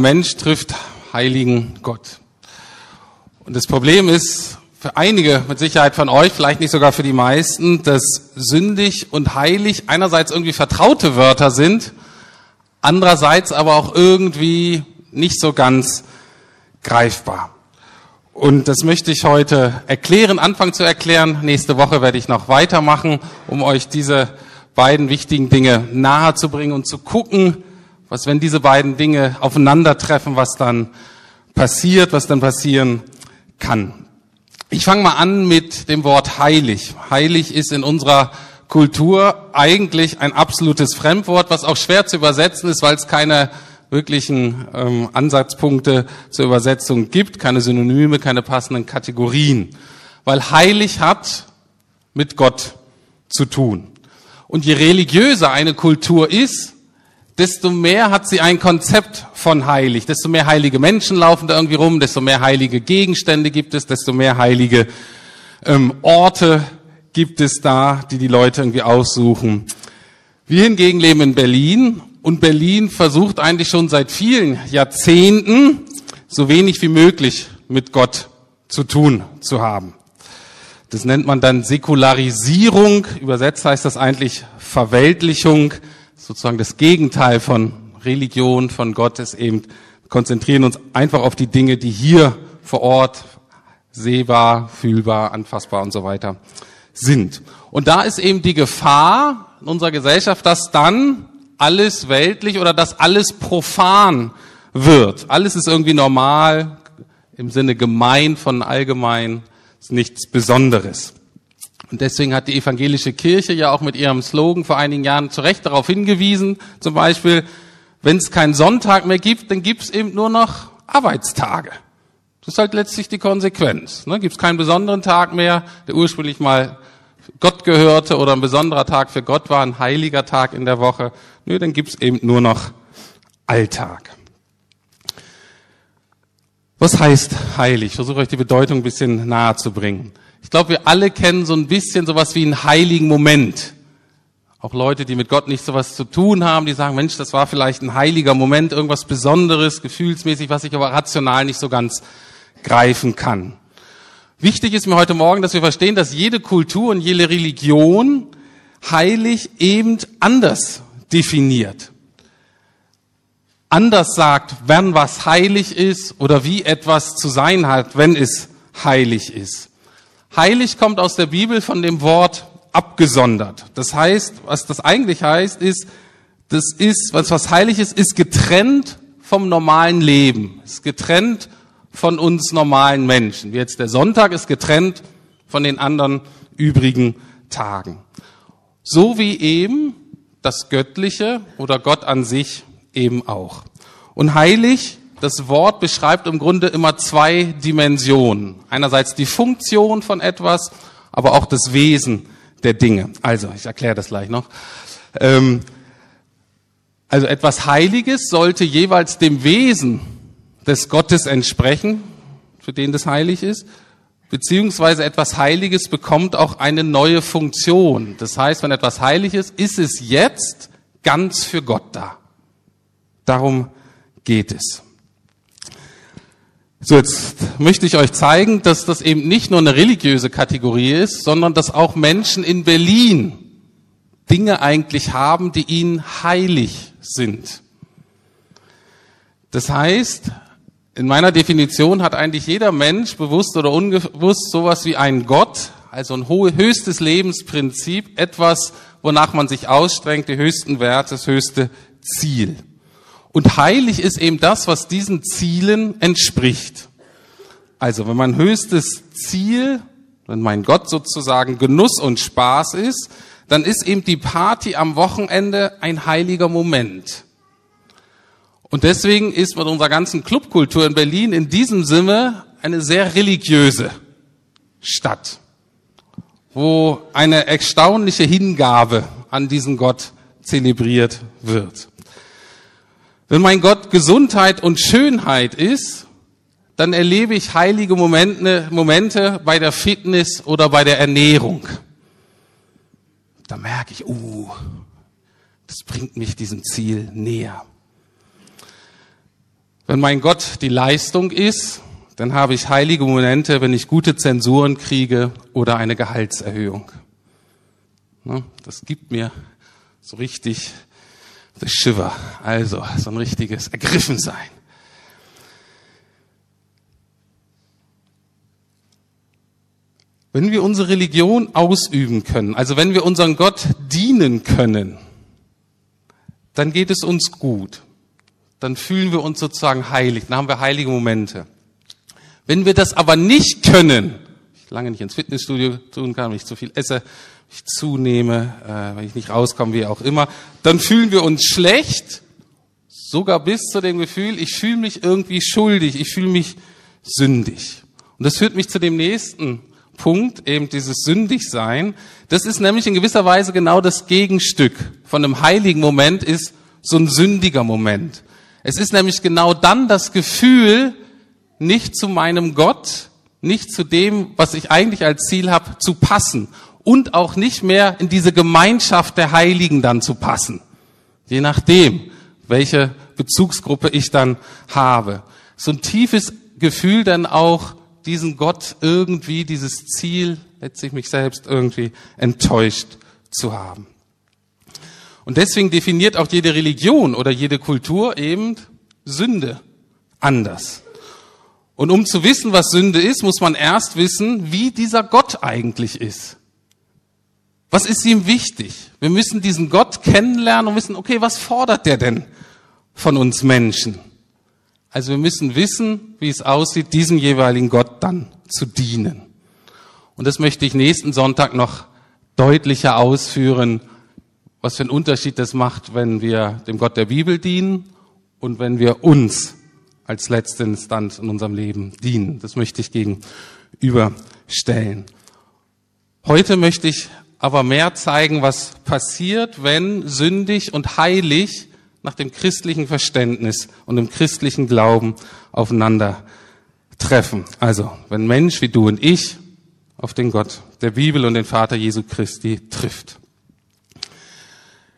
Mensch trifft heiligen Gott. Und das Problem ist für einige mit Sicherheit von euch, vielleicht nicht sogar für die meisten, dass sündig und heilig einerseits irgendwie vertraute Wörter sind, andererseits aber auch irgendwie nicht so ganz greifbar. Und das möchte ich heute erklären, anfangen zu erklären. Nächste Woche werde ich noch weitermachen, um euch diese beiden wichtigen Dinge nahe zu bringen und zu gucken, was, wenn diese beiden Dinge aufeinandertreffen, was dann passiert, was dann passieren kann. Ich fange mal an mit dem Wort heilig. Heilig ist in unserer Kultur eigentlich ein absolutes Fremdwort, was auch schwer zu übersetzen ist, weil es keine wirklichen ähm, Ansatzpunkte zur Übersetzung gibt, keine Synonyme, keine passenden Kategorien. Weil heilig hat mit Gott zu tun. Und je religiöser eine Kultur ist, desto mehr hat sie ein Konzept von heilig. Desto mehr heilige Menschen laufen da irgendwie rum, desto mehr heilige Gegenstände gibt es, desto mehr heilige ähm, Orte gibt es da, die die Leute irgendwie aussuchen. Wir hingegen leben in Berlin und Berlin versucht eigentlich schon seit vielen Jahrzehnten so wenig wie möglich mit Gott zu tun zu haben. Das nennt man dann Säkularisierung. Übersetzt heißt das eigentlich Verweltlichung sozusagen das Gegenteil von Religion, von Gott ist eben, konzentrieren uns einfach auf die Dinge, die hier vor Ort sehbar, fühlbar, anfassbar und so weiter sind. Und da ist eben die Gefahr in unserer Gesellschaft, dass dann alles weltlich oder dass alles profan wird. Alles ist irgendwie normal, im Sinne gemein von allgemein, ist nichts Besonderes. Und deswegen hat die evangelische Kirche ja auch mit ihrem Slogan vor einigen Jahren zu Recht darauf hingewiesen, zum Beispiel, wenn es keinen Sonntag mehr gibt, dann gibt es eben nur noch Arbeitstage. Das ist halt letztlich die Konsequenz. Ne? Gibt es keinen besonderen Tag mehr, der ursprünglich mal Gott gehörte oder ein besonderer Tag für Gott war, ein heiliger Tag in der Woche. Nö, dann gibt es eben nur noch Alltag. Was heißt heilig? Ich versuche euch die Bedeutung ein bisschen nahe zu bringen. Ich glaube, wir alle kennen so ein bisschen sowas wie einen heiligen Moment. Auch Leute, die mit Gott nicht sowas zu tun haben, die sagen, Mensch, das war vielleicht ein heiliger Moment, irgendwas Besonderes, gefühlsmäßig, was ich aber rational nicht so ganz greifen kann. Wichtig ist mir heute Morgen, dass wir verstehen, dass jede Kultur und jede Religion heilig eben anders definiert. Anders sagt, wann was heilig ist oder wie etwas zu sein hat, wenn es heilig ist. Heilig kommt aus der Bibel von dem Wort abgesondert. Das heißt, was das eigentlich heißt, ist, das ist, was, was heilig ist, ist getrennt vom normalen Leben, ist getrennt von uns normalen Menschen. Wie jetzt der Sonntag ist getrennt von den anderen übrigen Tagen. So wie eben das Göttliche oder Gott an sich eben auch. Und heilig das Wort beschreibt im Grunde immer zwei Dimensionen. Einerseits die Funktion von etwas, aber auch das Wesen der Dinge. Also, ich erkläre das gleich noch. Ähm, also etwas Heiliges sollte jeweils dem Wesen des Gottes entsprechen, für den das heilig ist, beziehungsweise etwas Heiliges bekommt auch eine neue Funktion. Das heißt, wenn etwas heilig ist, ist es jetzt ganz für Gott da. Darum geht es. So, jetzt möchte ich euch zeigen, dass das eben nicht nur eine religiöse Kategorie ist, sondern dass auch Menschen in Berlin Dinge eigentlich haben, die ihnen heilig sind. Das heißt, in meiner Definition hat eigentlich jeder Mensch, bewusst oder unbewusst, sowas wie einen Gott, also ein höchstes Lebensprinzip, etwas, wonach man sich ausstrengt, die höchsten Werte, das höchste Ziel. Und heilig ist eben das, was diesen Zielen entspricht. Also, wenn mein höchstes Ziel, wenn mein Gott sozusagen Genuss und Spaß ist, dann ist eben die Party am Wochenende ein heiliger Moment. Und deswegen ist mit unserer ganzen Clubkultur in Berlin in diesem Sinne eine sehr religiöse Stadt, wo eine erstaunliche Hingabe an diesen Gott zelebriert wird. Wenn mein Gott Gesundheit und Schönheit ist, dann erlebe ich heilige Momente, Momente bei der Fitness oder bei der Ernährung. Da merke ich, uh, das bringt mich diesem Ziel näher. Wenn mein Gott die Leistung ist, dann habe ich heilige Momente, wenn ich gute Zensuren kriege oder eine Gehaltserhöhung. Das gibt mir so richtig the shiver, also so ein richtiges Ergriffensein. Wenn wir unsere Religion ausüben können, also wenn wir unseren Gott dienen können, dann geht es uns gut. Dann fühlen wir uns sozusagen heilig, dann haben wir heilige Momente. Wenn wir das aber nicht können, ich lange nicht ins Fitnessstudio tun kann, wenn ich zu viel esse, ich zunehme, äh, wenn ich nicht rauskomme, wie auch immer, dann fühlen wir uns schlecht, sogar bis zu dem Gefühl, ich fühle mich irgendwie schuldig, ich fühle mich sündig. Und das führt mich zu dem nächsten Punkt, eben dieses Sündigsein. Das ist nämlich in gewisser Weise genau das Gegenstück von einem heiligen Moment ist so ein sündiger Moment. Es ist nämlich genau dann das Gefühl, nicht zu meinem Gott, nicht zu dem, was ich eigentlich als Ziel habe, zu passen und auch nicht mehr in diese Gemeinschaft der Heiligen dann zu passen. Je nachdem, welche Bezugsgruppe ich dann habe. So ein tiefes Gefühl dann auch, diesen Gott irgendwie, dieses Ziel, letztlich mich selbst irgendwie enttäuscht zu haben. Und deswegen definiert auch jede Religion oder jede Kultur eben Sünde anders. Und um zu wissen, was Sünde ist, muss man erst wissen, wie dieser Gott eigentlich ist. Was ist ihm wichtig? Wir müssen diesen Gott kennenlernen und wissen, okay, was fordert der denn von uns Menschen? Also wir müssen wissen, wie es aussieht, diesem jeweiligen Gott dann zu dienen. Und das möchte ich nächsten Sonntag noch deutlicher ausführen, was für einen Unterschied das macht, wenn wir dem Gott der Bibel dienen und wenn wir uns als letzte Instanz in unserem Leben dienen. Das möchte ich gegenüberstellen. Heute möchte ich aber mehr zeigen, was passiert, wenn sündig und heilig nach dem christlichen Verständnis und dem christlichen Glauben aufeinander treffen. Also, wenn Mensch wie du und ich auf den Gott der Bibel und den Vater Jesu Christi trifft.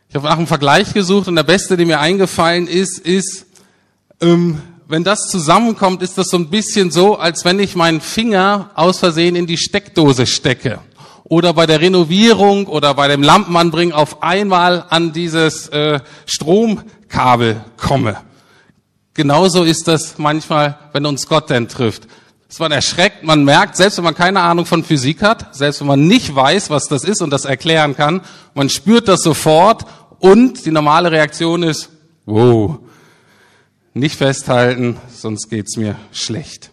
Ich habe nach einem Vergleich gesucht und der beste, der mir eingefallen ist, ist, ähm, wenn das zusammenkommt, ist das so ein bisschen so, als wenn ich meinen Finger aus Versehen in die Steckdose stecke oder bei der Renovierung oder bei dem Lampenanbringen auf einmal an dieses äh, Stromkabel komme. Genauso ist das manchmal, wenn uns Gott denn trifft. Es man erschreckt, man merkt, selbst wenn man keine Ahnung von Physik hat, selbst wenn man nicht weiß, was das ist und das erklären kann, man spürt das sofort und die normale Reaktion ist, wow, nicht festhalten, sonst geht's mir schlecht.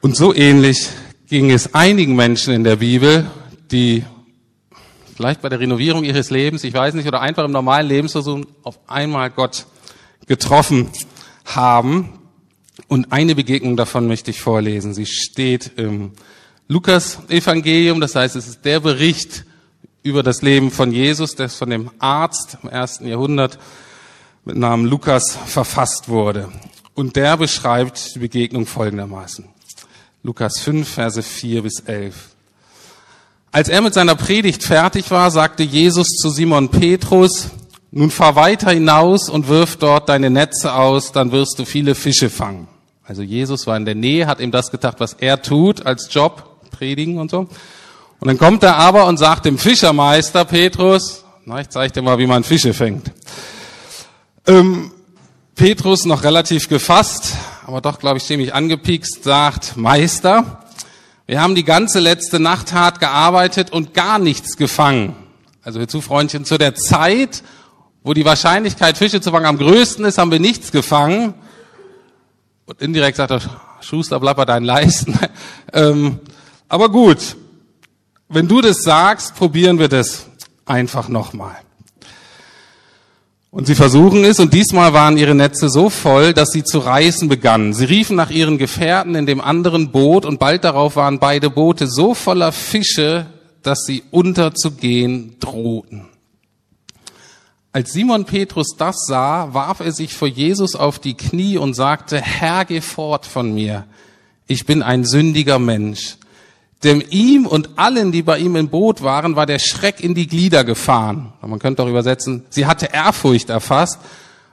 Und so ähnlich ging es einigen Menschen in der Bibel, die vielleicht bei der Renovierung ihres Lebens, ich weiß nicht, oder einfach im normalen Lebensversuch auf einmal Gott getroffen haben. Und eine Begegnung davon möchte ich vorlesen. Sie steht im Lukas Evangelium, das heißt, es ist der Bericht über das Leben von Jesus, das von dem Arzt im ersten Jahrhundert mit Namen Lukas verfasst wurde. Und der beschreibt die Begegnung folgendermaßen. Lukas 5, Verse 4 bis 11. Als er mit seiner Predigt fertig war, sagte Jesus zu Simon Petrus, nun fahr weiter hinaus und wirf dort deine Netze aus, dann wirst du viele Fische fangen. Also Jesus war in der Nähe, hat ihm das gedacht, was er tut als Job, predigen und so. Und dann kommt er aber und sagt dem Fischermeister Petrus, na, ich zeige dir mal, wie man Fische fängt. Ähm, Petrus noch relativ gefasst, aber doch, glaube ich, ziemlich angepiekst, sagt, Meister, wir haben die ganze letzte Nacht hart gearbeitet und gar nichts gefangen. Also wir Freundchen, zu der Zeit, wo die Wahrscheinlichkeit, Fische zu fangen am größten ist, haben wir nichts gefangen. Und indirekt sagt er, Schuster, blapper dein Leisten. ähm, aber gut, wenn du das sagst, probieren wir das einfach nochmal. Und sie versuchen es, und diesmal waren ihre Netze so voll, dass sie zu reißen begannen. Sie riefen nach ihren Gefährten in dem anderen Boot, und bald darauf waren beide Boote so voller Fische, dass sie unterzugehen drohten. Als Simon Petrus das sah, warf er sich vor Jesus auf die Knie und sagte, Herr, geh fort von mir. Ich bin ein sündiger Mensch. Dem ihm und allen, die bei ihm im Boot waren, war der Schreck in die Glieder gefahren. Man könnte auch übersetzen, sie hatte Ehrfurcht erfasst,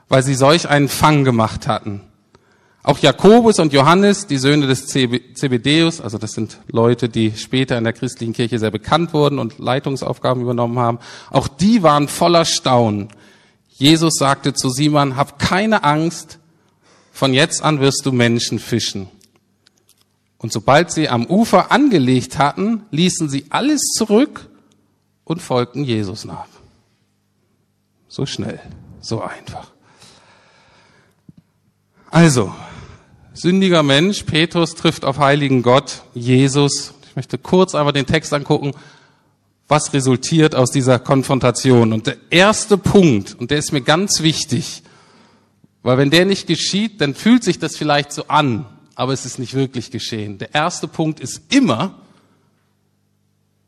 weil sie solch einen Fang gemacht hatten. Auch Jakobus und Johannes, die Söhne des Zebedeus, also das sind Leute, die später in der christlichen Kirche sehr bekannt wurden und Leitungsaufgaben übernommen haben, auch die waren voller Staunen. Jesus sagte zu Simon, hab keine Angst, von jetzt an wirst du Menschen fischen. Und sobald sie am Ufer angelegt hatten, ließen sie alles zurück und folgten Jesus nach. So schnell, so einfach. Also, sündiger Mensch, Petrus trifft auf heiligen Gott, Jesus. Ich möchte kurz einmal den Text angucken, was resultiert aus dieser Konfrontation. Und der erste Punkt, und der ist mir ganz wichtig, weil wenn der nicht geschieht, dann fühlt sich das vielleicht so an, aber es ist nicht wirklich geschehen. Der erste Punkt ist immer,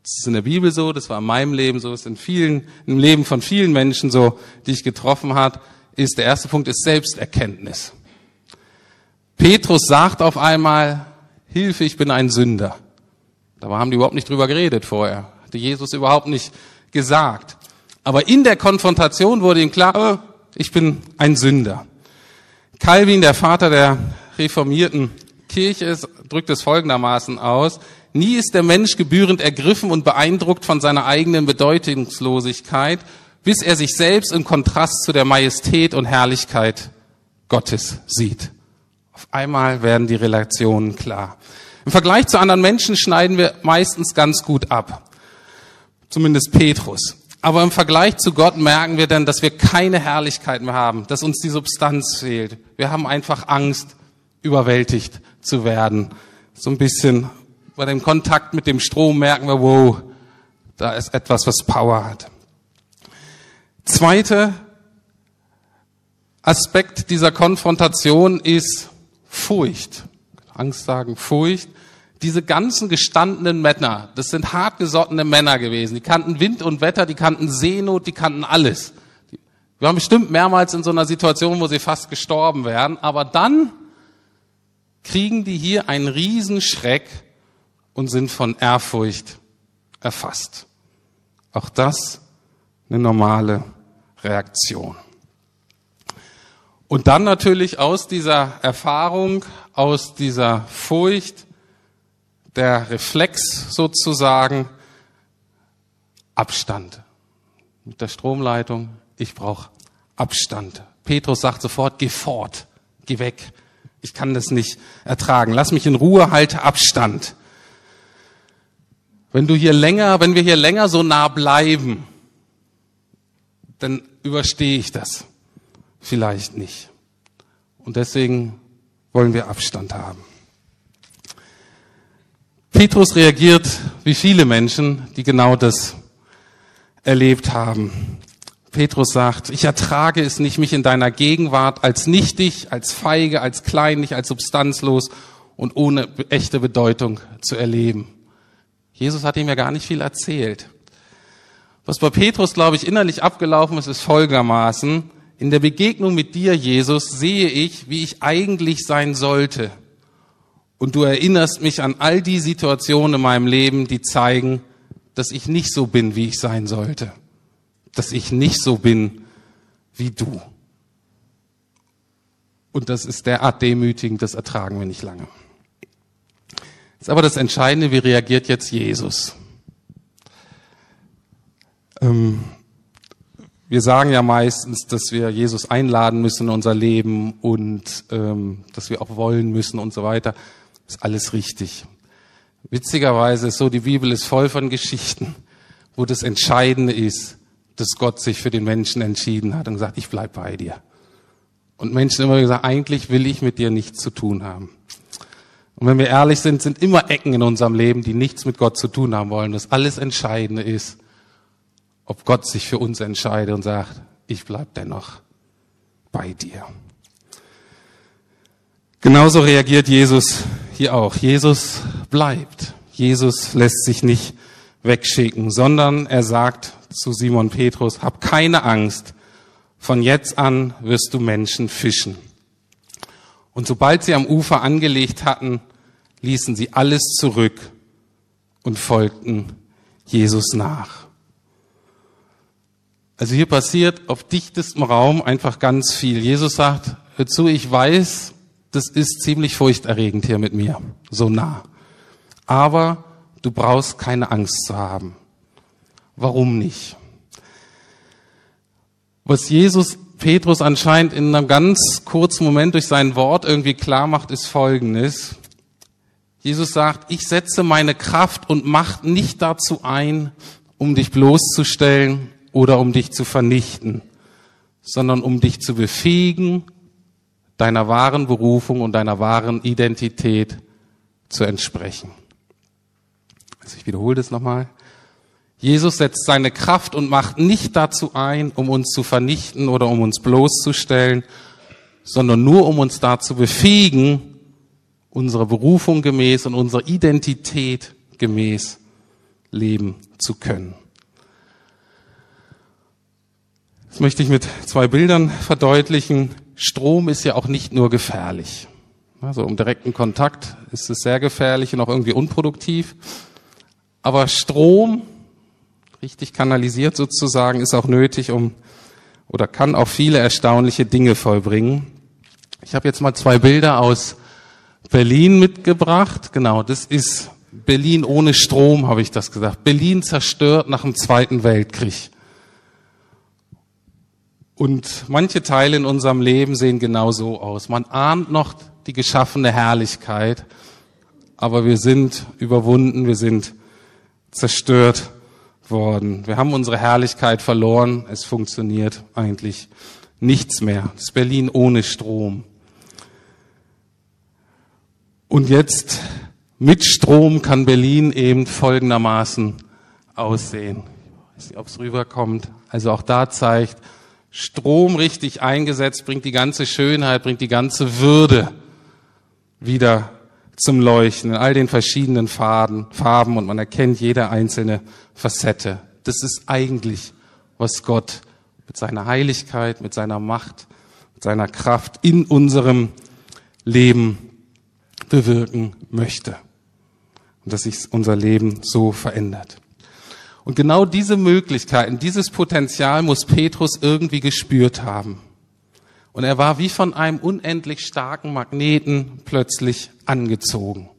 das ist in der Bibel so, das war in meinem Leben so, das ist in vielen, im Leben von vielen Menschen so, die ich getroffen hat, ist, der erste Punkt ist Selbsterkenntnis. Petrus sagt auf einmal, Hilfe, ich bin ein Sünder. Da haben die überhaupt nicht drüber geredet vorher. Hatte Jesus überhaupt nicht gesagt. Aber in der Konfrontation wurde ihm klar, ich bin ein Sünder. Calvin, der Vater der reformierten Kirche, drückt es folgendermaßen aus. Nie ist der Mensch gebührend ergriffen und beeindruckt von seiner eigenen Bedeutungslosigkeit, bis er sich selbst im Kontrast zu der Majestät und Herrlichkeit Gottes sieht. Auf einmal werden die Relationen klar. Im Vergleich zu anderen Menschen schneiden wir meistens ganz gut ab. Zumindest Petrus. Aber im Vergleich zu Gott merken wir dann, dass wir keine Herrlichkeit mehr haben, dass uns die Substanz fehlt. Wir haben einfach Angst, überwältigt zu werden. So ein bisschen bei dem Kontakt mit dem Strom merken wir, wow, da ist etwas, was Power hat. Zweiter Aspekt dieser Konfrontation ist Furcht. Angst sagen, Furcht. Diese ganzen gestandenen Männer, das sind hartgesottene Männer gewesen. Die kannten Wind und Wetter, die kannten Seenot, die kannten alles. Wir waren bestimmt mehrmals in so einer Situation, wo sie fast gestorben wären. Aber dann kriegen die hier einen Riesenschreck und sind von Ehrfurcht erfasst. Auch das eine normale Reaktion. Und dann natürlich aus dieser Erfahrung, aus dieser Furcht, der Reflex sozusagen, Abstand. Mit der Stromleitung, ich brauche Abstand. Petrus sagt sofort, geh fort, geh weg. Ich kann das nicht ertragen. Lass mich in Ruhe, halte Abstand. Wenn du hier länger, wenn wir hier länger so nah bleiben, dann überstehe ich das vielleicht nicht. Und deswegen wollen wir Abstand haben. Petrus reagiert wie viele Menschen, die genau das erlebt haben. Petrus sagt, ich ertrage es nicht, mich in deiner Gegenwart als nichtig, als feige, als kleinlich, als substanzlos und ohne echte Bedeutung zu erleben. Jesus hat ihm ja gar nicht viel erzählt. Was bei Petrus, glaube ich, innerlich abgelaufen ist, ist folgendermaßen. In der Begegnung mit dir, Jesus, sehe ich, wie ich eigentlich sein sollte. Und du erinnerst mich an all die Situationen in meinem Leben, die zeigen, dass ich nicht so bin, wie ich sein sollte. Dass ich nicht so bin wie du. Und das ist derart demütigend, das ertragen wir nicht lange. Ist aber das Entscheidende, wie reagiert jetzt Jesus? Ähm, wir sagen ja meistens, dass wir Jesus einladen müssen in unser Leben und ähm, dass wir auch wollen müssen und so weiter. Ist alles richtig. Witzigerweise ist so, die Bibel ist voll von Geschichten, wo das Entscheidende ist, dass Gott sich für den Menschen entschieden hat und gesagt, ich bleib bei dir. Und Menschen immer gesagt, eigentlich will ich mit dir nichts zu tun haben. Und wenn wir ehrlich sind, sind immer Ecken in unserem Leben, die nichts mit Gott zu tun haben wollen. Das alles Entscheidende ist, ob Gott sich für uns entscheidet und sagt, ich bleib dennoch bei dir. Genauso reagiert Jesus hier auch. Jesus bleibt. Jesus lässt sich nicht wegschicken, sondern er sagt zu Simon Petrus, hab keine Angst, von jetzt an wirst du Menschen fischen. Und sobald sie am Ufer angelegt hatten, ließen sie alles zurück und folgten Jesus nach. Also hier passiert auf dichtestem Raum einfach ganz viel. Jesus sagt, hör zu, ich weiß, das ist ziemlich furchterregend hier mit mir, so nah. Aber du brauchst keine Angst zu haben. Warum nicht? Was Jesus Petrus anscheinend in einem ganz kurzen Moment durch sein Wort irgendwie klar macht, ist Folgendes. Jesus sagt, ich setze meine Kraft und Macht nicht dazu ein, um dich bloßzustellen oder um dich zu vernichten, sondern um dich zu befähigen, deiner wahren Berufung und deiner wahren Identität zu entsprechen. Also ich wiederhole das nochmal. Jesus setzt seine Kraft und Macht nicht dazu ein, um uns zu vernichten oder um uns bloßzustellen, sondern nur um uns dazu befähigen, unserer Berufung gemäß und unserer Identität gemäß leben zu können. Das möchte ich mit zwei Bildern verdeutlichen. Strom ist ja auch nicht nur gefährlich. Also im direkten Kontakt ist es sehr gefährlich und auch irgendwie unproduktiv. Aber Strom, richtig kanalisiert sozusagen, ist auch nötig, um oder kann auch viele erstaunliche Dinge vollbringen. Ich habe jetzt mal zwei Bilder aus Berlin mitgebracht. Genau, das ist Berlin ohne Strom, habe ich das gesagt. Berlin zerstört nach dem Zweiten Weltkrieg. Und manche Teile in unserem Leben sehen genau so aus. Man ahnt noch die geschaffene Herrlichkeit, aber wir sind überwunden, wir sind zerstört worden. Wir haben unsere Herrlichkeit verloren. Es funktioniert eigentlich nichts mehr. Das Berlin ohne Strom. Und jetzt mit Strom kann Berlin eben folgendermaßen aussehen. Ich weiß nicht, ob es rüberkommt. Also auch da zeigt, Strom richtig eingesetzt bringt die ganze Schönheit, bringt die ganze Würde wieder zum Leuchten in all den verschiedenen Farben, Farben und man erkennt jede einzelne Facette. Das ist eigentlich, was Gott mit seiner Heiligkeit, mit seiner Macht, mit seiner Kraft in unserem Leben bewirken möchte. Und dass sich unser Leben so verändert. Und genau diese Möglichkeiten, dieses Potenzial muss Petrus irgendwie gespürt haben. Und er war wie von einem unendlich starken Magneten plötzlich angezogen.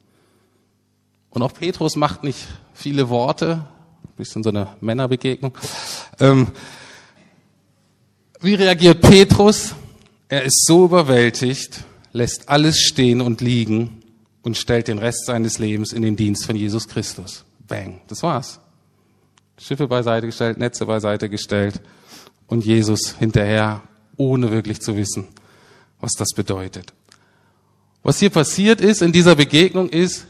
Und auch Petrus macht nicht viele Worte, ein bisschen so eine Männerbegegnung. Ähm, wie reagiert Petrus? Er ist so überwältigt, lässt alles stehen und liegen und stellt den Rest seines Lebens in den Dienst von Jesus Christus. Bang, das war's. Schiffe beiseite gestellt, Netze beiseite gestellt und Jesus hinterher, ohne wirklich zu wissen, was das bedeutet. Was hier passiert ist in dieser Begegnung ist,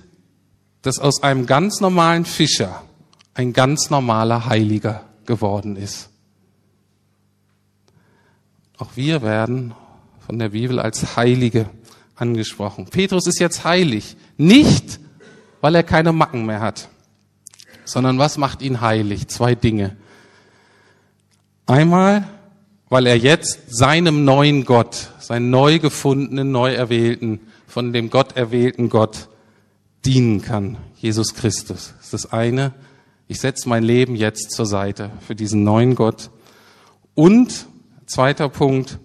dass aus einem ganz normalen Fischer ein ganz normaler Heiliger geworden ist. Auch wir werden von der Bibel als Heilige angesprochen. Petrus ist jetzt heilig. Nicht, weil er keine Macken mehr hat, sondern was macht ihn heilig? Zwei Dinge. Einmal, weil er jetzt seinem neuen Gott, seinen neu gefundenen, neu erwählten, von dem Gott erwählten Gott dienen kann. Jesus Christus. Das ist das eine. Ich setze mein Leben jetzt zur Seite für diesen neuen Gott. Und zweiter Punkt,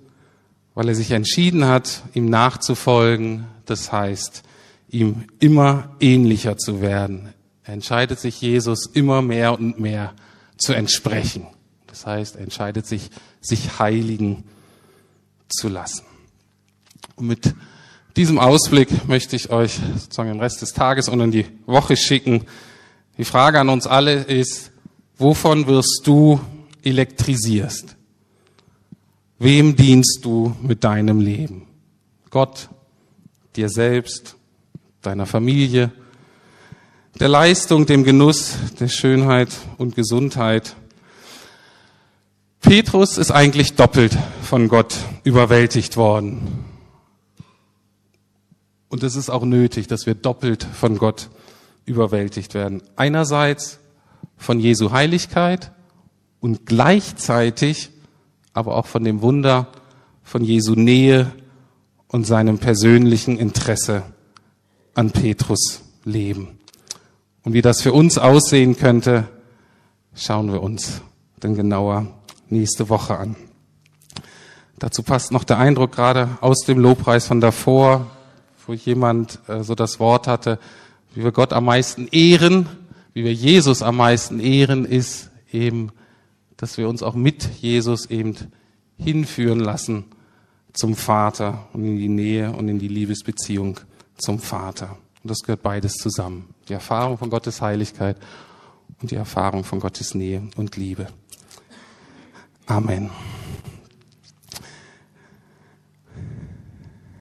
weil er sich entschieden hat, ihm nachzufolgen, das heißt, ihm immer ähnlicher zu werden. Er entscheidet sich, Jesus immer mehr und mehr zu entsprechen. Das heißt, er entscheidet sich, sich heiligen zu lassen. Und mit diesem Ausblick möchte ich euch sozusagen den Rest des Tages und in die Woche schicken. Die Frage an uns alle ist, wovon wirst du elektrisiert? Wem dienst du mit deinem Leben? Gott, dir selbst, deiner Familie, der Leistung, dem Genuss, der Schönheit und Gesundheit. Petrus ist eigentlich doppelt von Gott überwältigt worden. Und es ist auch nötig, dass wir doppelt von Gott überwältigt werden. Einerseits von Jesu Heiligkeit und gleichzeitig aber auch von dem Wunder von Jesu Nähe und seinem persönlichen Interesse an Petrus leben. Und wie das für uns aussehen könnte, schauen wir uns dann genauer nächste Woche an. Dazu passt noch der Eindruck gerade aus dem Lobpreis von davor, wo jemand äh, so das Wort hatte, wie wir Gott am meisten ehren, wie wir Jesus am meisten ehren, ist eben, dass wir uns auch mit Jesus eben hinführen lassen zum Vater und in die Nähe und in die Liebesbeziehung zum Vater. Und das gehört beides zusammen. Die Erfahrung von Gottes Heiligkeit und die Erfahrung von Gottes Nähe und Liebe. Amen.